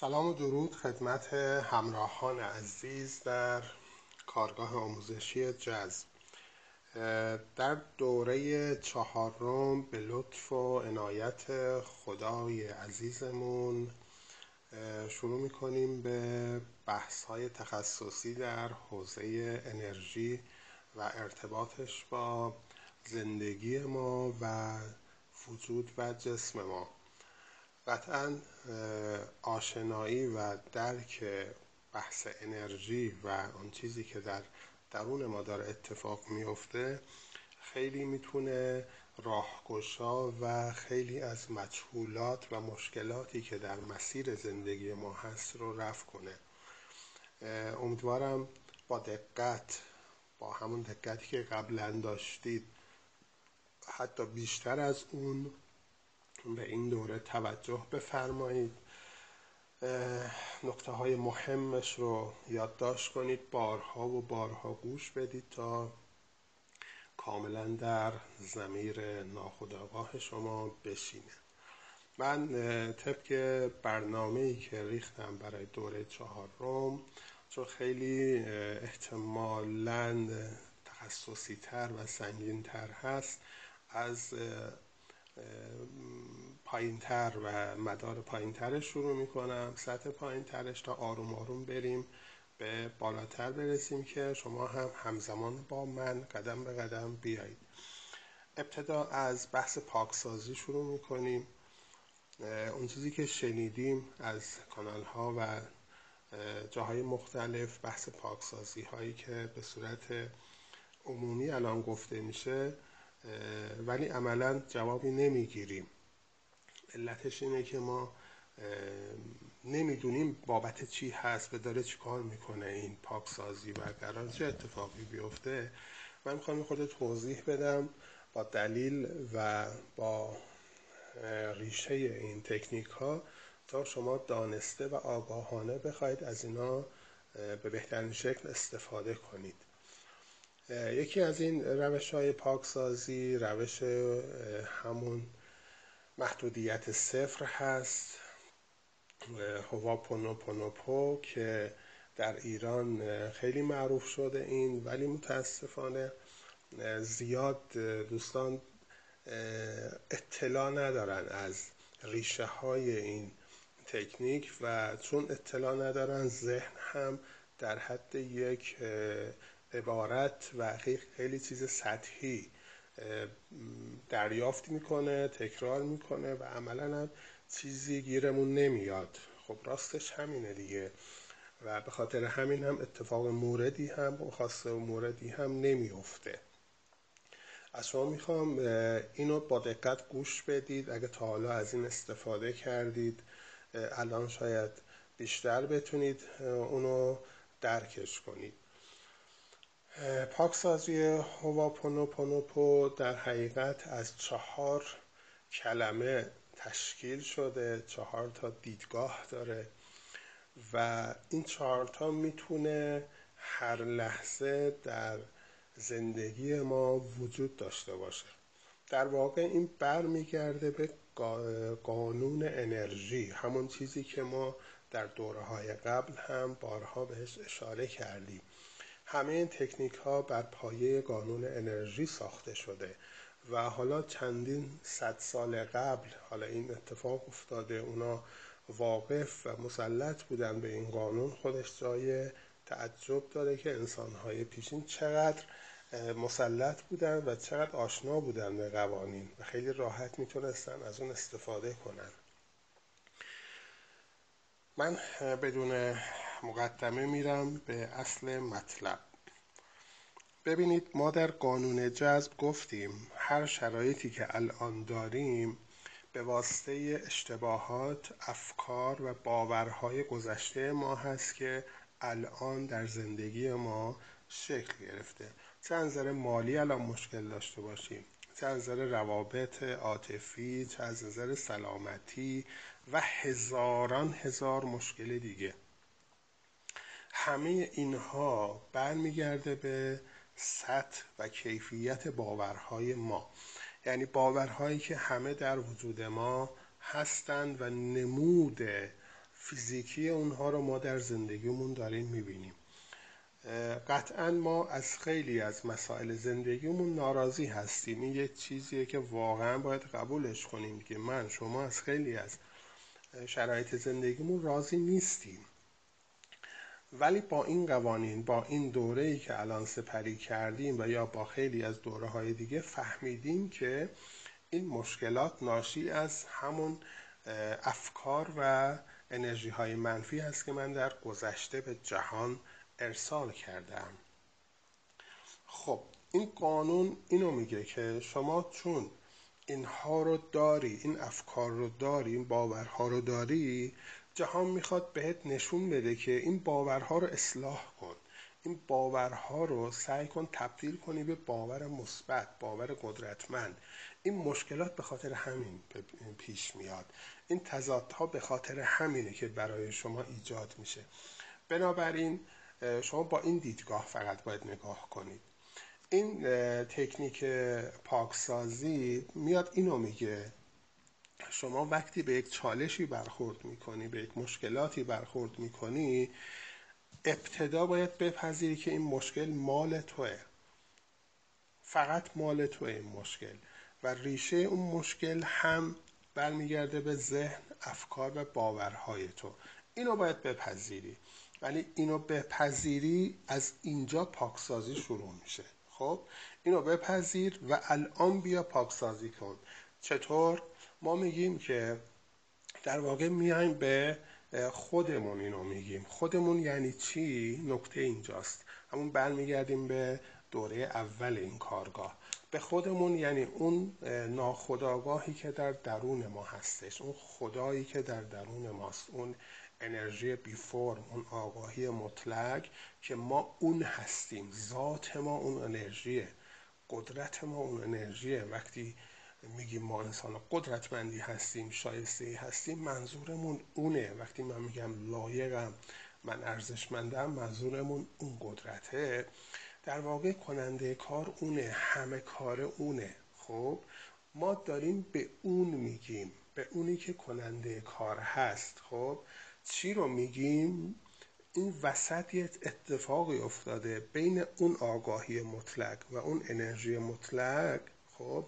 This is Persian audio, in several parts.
سلام و درود خدمت همراهان عزیز در کارگاه آموزشی جذب. در دوره چهارم به لطف و عنایت خدای عزیزمون شروع می‌کنیم به بحث های تخصصی در حوزه انرژی و ارتباطش با زندگی ما و وجود و جسم ما. قطعا آشنایی و درک بحث انرژی و آن چیزی که در درون ما داره اتفاق میفته خیلی می‌تونه راهگشا و خیلی از مجهولات و مشکلاتی که در مسیر زندگی ما هست رو رفع کنه. امیدوارم با دقت با همون دقتی که قبلا داشتید حتی بیشتر از اون به این دوره توجه بفرمایید. نقطه های مهمش رو یادداشت کنید. بارها و بارها گوش بدید تا کاملا در زمیر ناخودآگاه شما بشینه. من طبق برنامه ای که ریختم برای دوره چهارم چون خیلی احتمالا تخصصی تر و سنگین تر هست از پایین تر و مدار پایین ترش شروع می‌کنم. سطح پایین ترش تا آروم آروم بریم به بالاتر برسیم که شما هم همزمان با من قدم به قدم بیایید. ابتدا از بحث پاکسازی شروع می‌کنیم. اون چیزی که شنیدیم از کانال ها و جاهای مختلف بحث پاکسازی هایی که به صورت عمومی الان گفته میشه ولی عملا جوابی نمی‌گیریم. علتش اینه که ما نمی‌دونیم بابت چی هست و داره چی کار می‌کنه این پاکسازی و قرار چه اتفاقی بیفته. من می‌خوام خود توضیح بدم با دلیل و با ریشه این تکنیک ها تا شما دانسته و آگاهانه بخواید از اینا به بهترین شکل استفاده کنید. یکی از این روش های پاکسازی روش همون محدودیت صفر هست هواپونوپونوپو که در ایران خیلی معروف شده این ولی متاسفانه زیاد دوستان اطلاع ندارن از ریشه های این تکنیک و چون اطلاع ندارن ذهن هم در حد یک عبارت و خیلی چیز سطحی دریافت می‌کنه تکرار می‌کنه و عملا هم چیزی گیرمون نمیاد. خب راستش همینه دیگه. و به خاطر همین هم اتفاق موردی هم خاصه موردی هم نمیفته از شما می‌خوام اینو با دقت گوش بدید. اگه تا حالا از این استفاده کردید الان شاید بیشتر بتونید اونو درکش کنید. پاکسازی هواپونوپونوپو در حقیقت از چهار کلمه تشکیل شده چهار تا دیدگاه داره و این چهار تا می‌تونه هر لحظه در زندگی ما وجود داشته باشه. در واقع این برمیگرده به قانون انرژی همون چیزی که ما در دوره های قبل هم بارها بهش اشاره کردیم. همه این تکنیک ها بر پایه قانون انرژی ساخته شده و حالا چندین صد سال قبل حالا این اتفاق افتاده اونا واقف و مسلط بودن به این قانون. خودش جای تعجب داره که انسانهای پیشین چقدر مسلط بودن و چقدر آشنا بودن به قوانین و خیلی راحت می‌تونستن از اون استفاده کنن. من بدون مقدمه میرم به اصل مطلب. ببینید ما در قانون جذب گفتیم هر شرایطی که الان داریم به واسطه اشتباهات افکار و باورهای گذشته ما هست که الان در زندگی ما شکل گرفته. چه نظر مالی الان مشکل داشته باشیم. چه از نظر روابط عاطفی چه از نظر سلامتی و هزاران هزار مشکل دیگه. همه اینها برمیگرده به سطح و کیفیت باورهای ما. یعنی باورهایی که همه در وجود ما هستند و نمود فیزیکی اونها رو ما در زندگیمون داریم می‌بینیم. قطعا ما از خیلی از مسائل زندگیمون ناراضی هستیم. این یه چیزیه که واقعا باید قبولش کنیم که من شما از خیلی از شرایط زندگیمون راضی نیستیم. ولی با این قوانین با این دوره ای که الان سپری کردیم و یا با خیلی از دوره های دیگه فهمیدیم که این مشکلات ناشی از همون افکار و انرژی های منفی هست که من در گذشته به جهان ارسال کردم. خب این قانون اینو میگه که شما چون اینها رو داری این افکار رو داری این باورها رو داری جهان می‌خواد بهت نشون بده که این باورها رو اصلاح کن. این باورها رو سعی کن تبدیل کنی به باور مثبت باور قدرتمند. این مشکلات به خاطر همین پیش میاد. این تضادها به خاطر همینه که برای شما ایجاد میشه. بنابراین شما با این دیدگاه فقط باید نگاه کنید. این تکنیک پاکسازی میاد اینو میگه. شما وقتی به یک چالشی برخورد می‌کنی به یک مشکلاتی برخورد می‌کنی ابتدا باید بپذیری که این مشکل مال توه. فقط مال توه این مشکل. و ریشه اون مشکل هم برمیگرده به ذهن افکار و باورهای تو. اینو باید بپذیری. ولی اینو بپذیری از اینجا پاکسازی شروع میشه. خب؟ اینو بپذیر و الان بیا پاکسازی کن. چطور؟ ما میگیم که در واقع میایم به خودمون اینو میگیم. خودمون یعنی چی؟ نکته اینجاست. همون برمیگردیم به دوره اول این کارگاه. به خودمون یعنی اون ناخداگاهی که در درون ما هستش اون خدایی که در درون ماست اون انرژی بی فرم اون آگاهی مطلق که ما اون هستیم. ذات ما اون انرژیه قدرت ما اون انرژیه. وقتی میگیم ما انسان قدرتمندی هستیم شایسته هستیم منظورمون اونه. وقتی من میگم لایقم من ارزشمندم منظورمون اون قدرته. در واقع کننده کار اونه همه کار اونه. خب ما داریم به اون میگیم به اونی که کننده کار هست. خب چی رو میگیم؟ این وسط یه اتفاقی افتاده بین اون آگاهی مطلق و اون انرژی مطلق. خب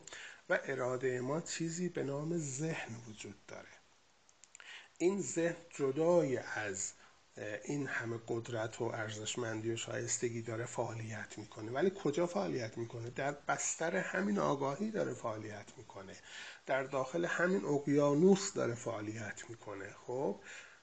و اراده ما چیزی به نام ذهن وجود داره. این ذهن جدای از این همه قدرت و ارزشمندی و شایستگی داره فعالیت می‌کنه. ولی کجا فعالیت می‌کنه؟ در بستر همین آگاهی داره فعالیت می‌کنه. در داخل همین اقیانوس داره فعالیت می‌کنه. خب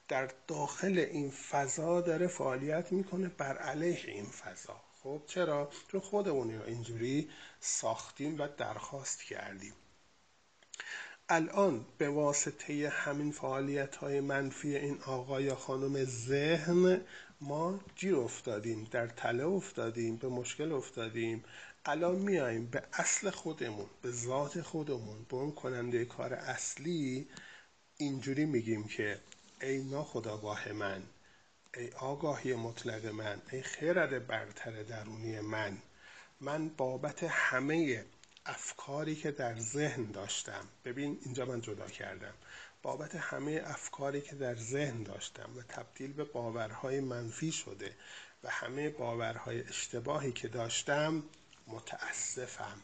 در داخل این فضا داره فعالیت می‌کنه بر علیه این فضا. خب چرا؟ چون خودمون رو اینجوری ساختیم و درخواست کردیم. الان به واسطه همین فعالیت های منفی این آقا یا خانم ذهن ما گیر افتادیم در تله افتادیم به مشکل افتادیم. الان میایم به اصل خودمون به ذات خودمون به اون کننده کار اصلی اینجوری میگیم که ای ناخداگاه من ای آگاهی مطلق من ای خرد برتر درونی من. من بابت همه افکاری که در ذهن داشتم. ببین اینجا من جدا کردم. بابت همه افکاری که در ذهن داشتم و تبدیل به باورهای منفی شده و همه باورهای اشتباهی که داشتم متاسفم.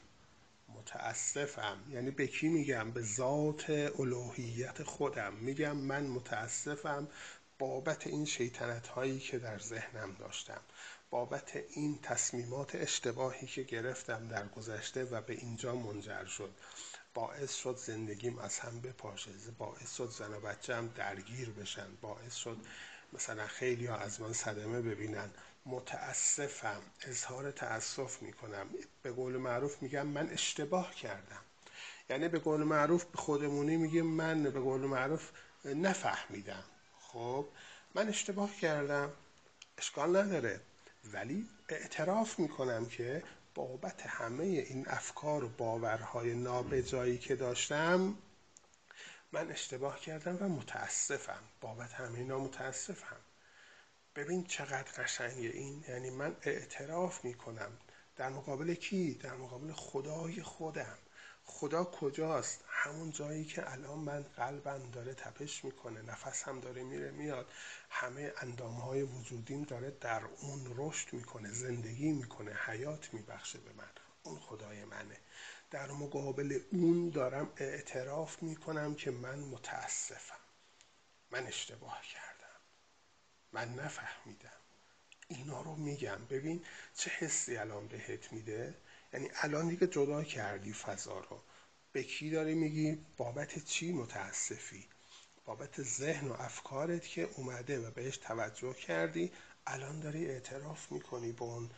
متاسفم. یعنی به کی میگم؟ به ذات الوهیت خودم. میگم من متاسفم بابت این شیطنت هایی که در ذهنم داشتم بابت این تصمیمات اشتباهی که گرفتم در گذشته و به اینجا منجر شد باعث شد زندگیم از هم بپاشه باعث شد زن و بچه درگیر بشن باعث شد مثلا خیلی ها از من صدمه ببینن. متاسفم اظهار تاسف می‌کنم. به قول معروف میگم من اشتباه کردم. یعنی به قول معروف به خودمونی میگه من به قول معروف نفهمیدم. خب من اشتباه کردم. اشکال نداره. ولی اعتراف می‌کنم که بابت همه این افکار و باورهای نابجایی که داشتم من اشتباه کردم و متاسفم. بابت همه اینا متاسفم. ببین چقدر قشنگه این. یعنی من اعتراف می‌کنم. در مقابل کی؟ در مقابل خدای خودم. خدا کجاست؟ همون جایی که الان من قلبم داره تپش می‌کنه نفسم داره میره میاد. همه اندامهای وجودیم داره در اون رشد می‌کنه زندگی می‌کنه حیات میبخشه به من. اون خدای منه. در مقابل اون دارم اعتراف می‌کنم که من متاسفم. من اشتباه کردم. من نفهمیدم. اینا رو میگم. ببین چه حسی الان بهت میده؟ یعنی الان دیگه جدا کردی فضا رو. به کی داری میگی؟ بابت چی متاسفی؟ بابت ذهن و افکارت که اومده و بهش توجه کردی الان داری اعتراف می‌کنی به اون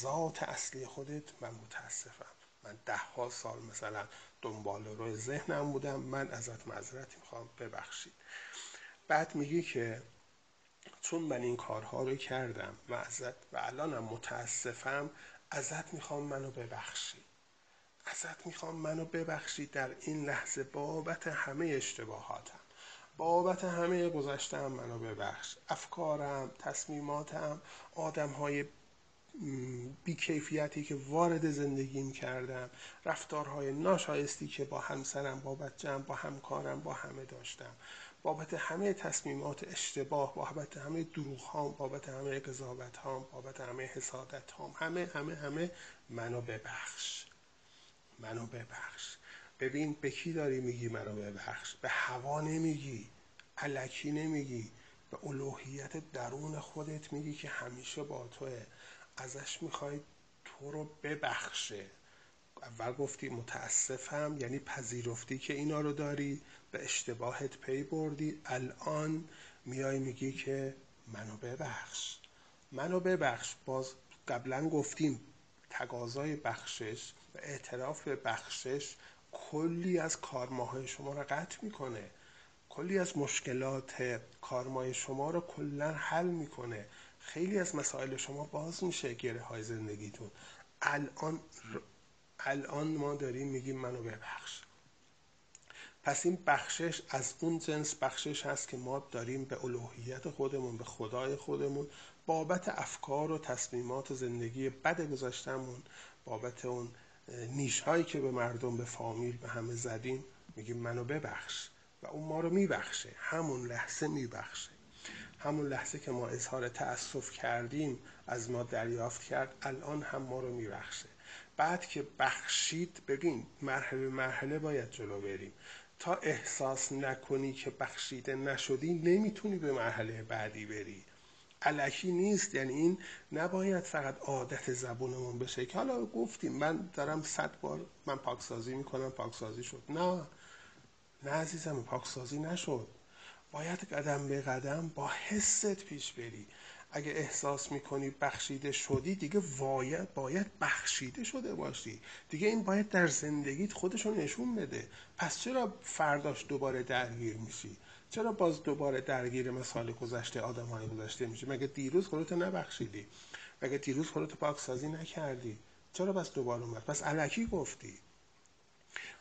ذات اصلی خودت؟ من متاسفم. من ده ها سال مثلا دنبال روی ذهنم بودم. من ازت معذرت می‌خوام. ببخشید. بعد میگی که چون من این کارها رو کردم و و الانم متاسفم ازت می‌خوام منو ببخشی. ازت می‌خوام منو ببخشی در این لحظه بابت همه اشتباهاتم. بابت همه گذشتم منو ببخش. افکارم تصمیماتم آدم های بیکیفیتی که وارد زندگیم کردم رفتارهای ناشایستی که با همسرم با بچم با همکارم با همه داشتم. بابت همه تصمیمات اشتباه بابت همه دروغ هام بابت همه قضاوت هام بابت همه حسادت هام همه همه همه منو ببخش. منو ببخش. ببین به کی داری میگی منو ببخش؟ به هوا نمیگی علکی نمیگی به الوهیت درون خودت میگی که همیشه با توه. ازش می‌خوای تو رو ببخشه. اول گفتی متاسفم یعنی پذیرفتی که اینا رو داری. به اشتباهت پی بردی. الان میای میگی که منو ببخش. منو ببخش. باز قبلا گفتیم تقاضای بخشش و اعتراف به بخشش کلی از کارماهای شما رو قطع می‌کنه. کلی از مشکلات کارمای شما رو کلا حل می‌کنه. خیلی از مسائل شما باز میشه گره های زندگیتون. الان الان ما داریم میگیم منو ببخش. پس این بخشش از اون جنس بخشش هست که ما داریم به الوهیت خودمون به خدای خودمون بابت افکار و تصمیمات زندگی بد گذاشتمون بابت اون نیش هایی که به مردم به فامیل به همه زدیم میگیم منو ببخش و اون ما رو میبخشه همون لحظه میبخشه. همون لحظه که ما اظهار تأسف کردیم از ما دریافت کرد الان هم ما رو میبخشه. بعد که بخشید ببین مرحله مرحله باید جلو بریم. تا احساس نکنی که بخشیده نشدی نمی‌تونی به مرحله بعدی بری. علکی نیست یعنی این نباید فقط عادت زبونمون بشه که حالا گفتیم من دارم صد بار من پاکسازی می‌کنم پاکسازی شد. نه نه عزیزم پاکسازی نشد. باید قدم به قدم با حست پیش بری. اگه احساس می‌کنی بخشیده شدی دیگه باید باید بخشیده شده باشی. دیگه این باید در زندگیت خودشون نشون بده. پس چرا فرداش دوباره درگیر میشی؟ چرا باز دوباره درگیر مثال گذشته آدم های گذشته میشی؟ مگه دیروز خودتو نبخشیدی؟ مگه دیروز خودتو پاکسازی نکردی؟ چرا بس دوباره اومد؟ پس علکی گفتی.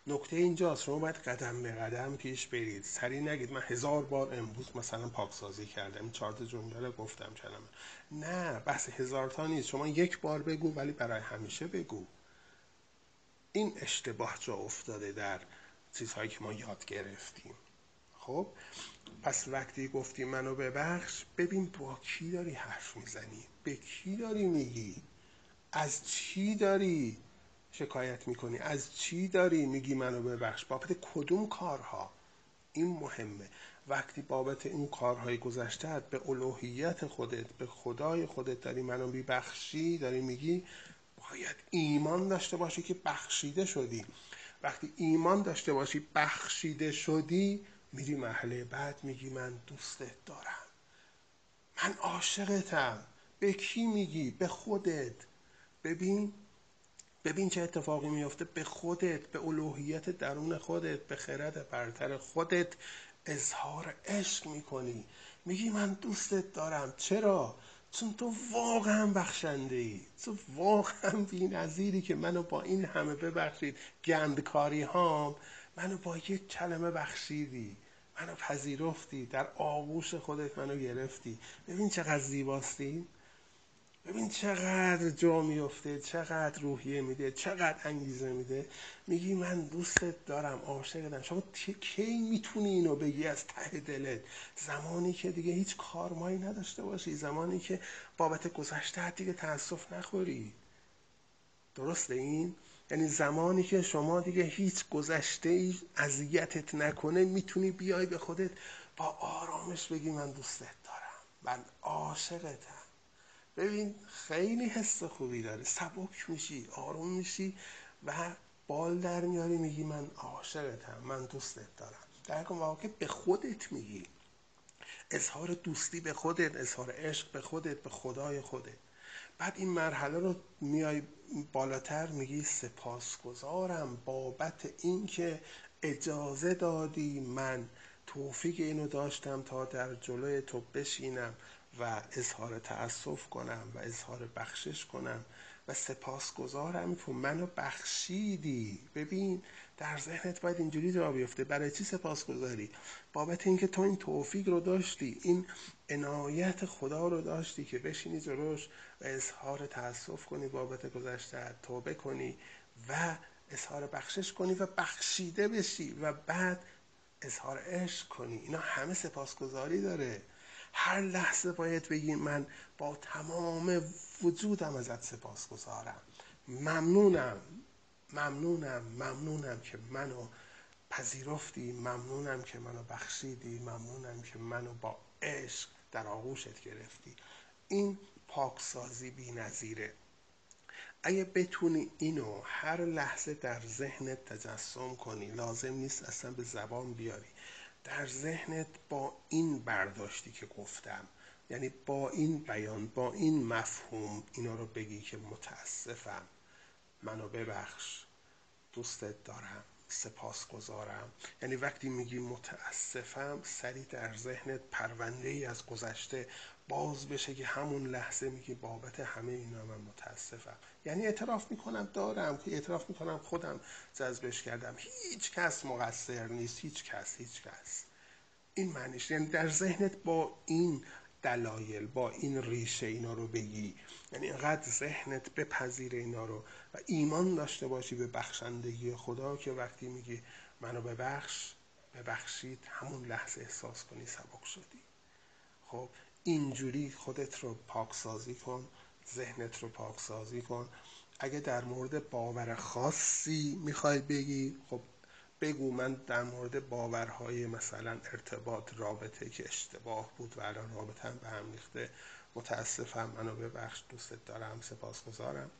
نکته اینجاست شما باید قدم به قدم پیش برید. سری نگید. من هزار بار امروز مثلا پاکسازی کردم. چهار جمله رو گفتم کلمه. نه بس هزار تا نیست. شما یک بار بگو ولی برای همیشه بگو. این اشتباه جا افتاده در چیزهایی که ما یاد گرفتیم. خب؟ پس وقتی گفتی منو ببخش ببین با کی داری حرف می‌زنی؟ به کی داری میگی؟ از چی داری؟ شکایت می‌کنی. از چی داری میگی منو ببخش؟ بابت کدوم کارها؟ این مهمه. وقتی بابت این کارهای گذشته به الوهیت خودت به خدای خودت داری منو میبخشی داری میگی باید ایمان داشته باشی که بخشیده شدی. وقتی ایمان داشته باشی بخشیده شدی میری محله بعد میگی من دوستت دارم. من عاشقتم. به کی میگی؟ به خودت. ببین ببین چه اتفاقی میفته به خودت به الوهیت درون خودت به خرد برتر خودت اظهار عشق می‌کنی. میگی من دوستت دارم. چرا؟ چون تو واقعا بخشنده ای تو واقعا بی نظیری که منو با این همه ببخشید. گندکاری هام منو با یک کلمه بخشیدی. منو پذیرفتی. در آغوش خودت منو گرفتی. ببین چقدر زیباستی ببین چقدر جا میفته چقدر روحیه میده چقدر انگیزه میده. میگی من دوستت دارم عاشقتم شما کی می‌تونی اینو بگی از ته دلت؟ زمانی که دیگه هیچ کارمایی نداشته باشی. زمانی که بابت گذشته دیگه تاسف نخوری. درسته این؟ یعنی زمانی که شما دیگه هیچ گذشته ای اذیتت نکنه می‌تونی بیای به خودت با آرامش بگی من دوستت دارم. من عاشقتم. ببین خیلی حس خوبی داره. سبک میشی آروم میشی و بال در میاری میگی من عاشقتم من دوستت دارم. در واقع به خودت میگی. اظهار دوستی به خودت اظهار عشق به خودت به خدای خودت. بعد این مرحله رو میای بالاتر میگی سپاسگزارم بابت اینکه اجازه دادی من توفیق اینو داشتم تا در جلوی تو بشینم. و اظهار تأسف کنم و اظهار بخشش کنم و سپاسگزارم تو منو بخشیدی. ببین در ذهنت باید اینجوری جا بیفته. برای چی سپاسگزاری؟ بابت اینکه تو این توفیق رو داشتی این عنایت خدا رو داشتی که بشینی جلوش و اظهار تأسف کنی بابت گذشته توبه کنی و اظهار بخشش کنی و بخشیده بشی و بعد اظهار عشق کنی. اینا همه سپاسگزاری داره. هر لحظه باید بگی من با تمام وجودم ازت سپاس گذارم. ممنونم. ممنونم. ممنونم که منو پذیرفتی. ممنونم که منو بخشیدی. ممنونم که منو با عشق در آغوشت گرفتی. این پاکسازی بی نظیره اگه بتونی اینو هر لحظه در ذهنت تجسم کنی لازم نیست اصلا به زبان بیاری. در ذهنت با این برداشتی که گفتم یعنی با این بیان با این مفهوم اینا رو بگی که متاسفم. منو ببخش دوستت دارم سپاس گذارم یعنی وقتی میگی متاسفم سریع در ذهنت پرونده ای از گذشته باز بشه که همون لحظه میگی بابت همه اینا من متاسفم. یعنی اعتراف می‌کنم دارم. که اعتراف می‌کنم خودم جذبش کردم. هیچ کس مقصر نیست. هیچ کس هیچ کس. این معنیش. یعنی در ذهنت با این دلایل با این ریشه اینا رو بگی. یعنی اینقدر ذهنت بپذیره اینا رو و ایمان داشته باشی به بخشندگی خدا که وقتی میگی منو ببخش ببخشید همون لحظه احساس کنی سبک شدی. خب اینجوری خودت رو پاکسازی کن ذهنت رو پاکسازی کن. اگه در مورد باور خاصی می‌خوای بگی خب بگو من در مورد باورهای مثلا ارتباط رابطه که اشتباه بود و الان رابطه به هم ریخته متاسفم منو ببخش دوستت دارم سپاسگزارم.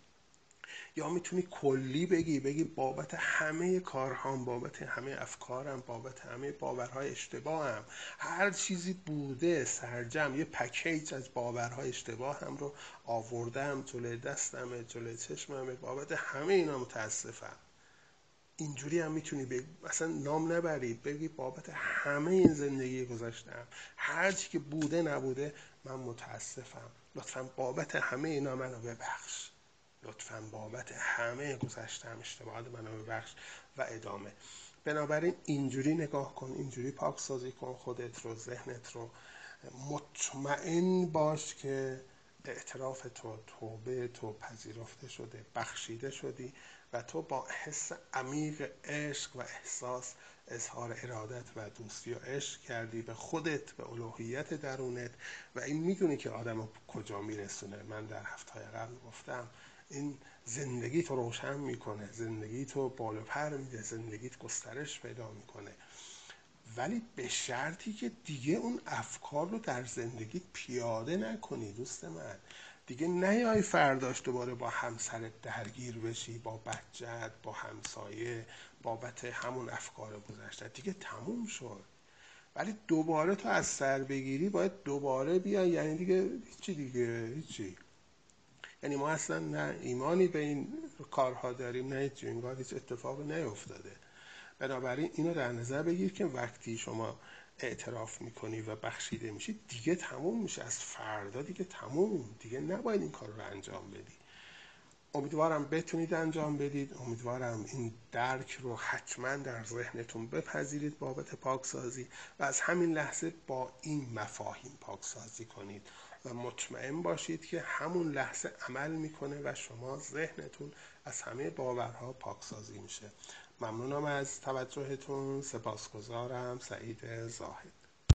یا می‌تونی کلی بگی؟ بگی بابت همه کارهام بابت همه افکارم بابت همه باورهای اشتباهم. هر چیزی بوده سرجم یه پکیج از باورهای اشتباهم رو آوردم جلوی دستم جلوی چشمم. بابت همه اینا متاسفم. اینجوری هم می‌تونی بگی؟ مثلا نام نبری. بگی بابت همه این زندگی گذاشتم هر چی که بوده نبوده من متاسفم. لطفا بابت همه اینا منو ببخش. لطفا بابت همه گذشتم اشتباهات منو ببخش و ادامه. بنابراین اینجوری نگاه کن اینجوری پاک سازی کن خودت رو ذهنت رو. مطمئن باش که اعتراف تو توبه تو پذیرفته شده بخشیده شدی و تو با حس عمیق عشق و احساس اظهار ارادت و دوستی و عشق کردی به خودت به الوهیت درونت. و این می‌دونی که آدم کجا میرسونه. من در هفته قبل گفتم این زندگی تو روشن می‌کنه زندگی تو بالا پر میده زندگیت گسترش پیدا می‌کنه. ولی به شرطی که دیگه اون افکار رو در زندگی پیاده نکنی دوست من. دیگه نیای فرداش دوباره با همسرت درگیر بشی با بچت با همسایه بابت همون افکار گذشته. دیگه تموم شد. ولی دوباره تو از سر بگیری باید دوباره بیای. یعنی دیگه هیچی دیگه هیچی. یعنی ما اصلا نه ایمانی به این کارها داریم نه هیچ انگار هیچ اتفاقی نیفتاده. بنابراین اینو در نظر بگیر که وقتی شما اعتراف می‌کنی و بخشیده میشی دیگه تموم میشه. از فردا دیگه تموم. دیگه نباید این کار رو انجام بدی. امیدوارم بتونید انجام بدید. امیدوارم این درک رو حتما در ذهنتون بپذیرید بابت پاکسازی و از همین لحظه با این مفاهیم پاکسازی کنید. و مطمئن باشید که همون لحظه عمل می‌کنه و شما ذهنتون از همه باورها پاکسازی میشه. ممنونم از توجهتون. سپاسگزارم. سعید زاهد.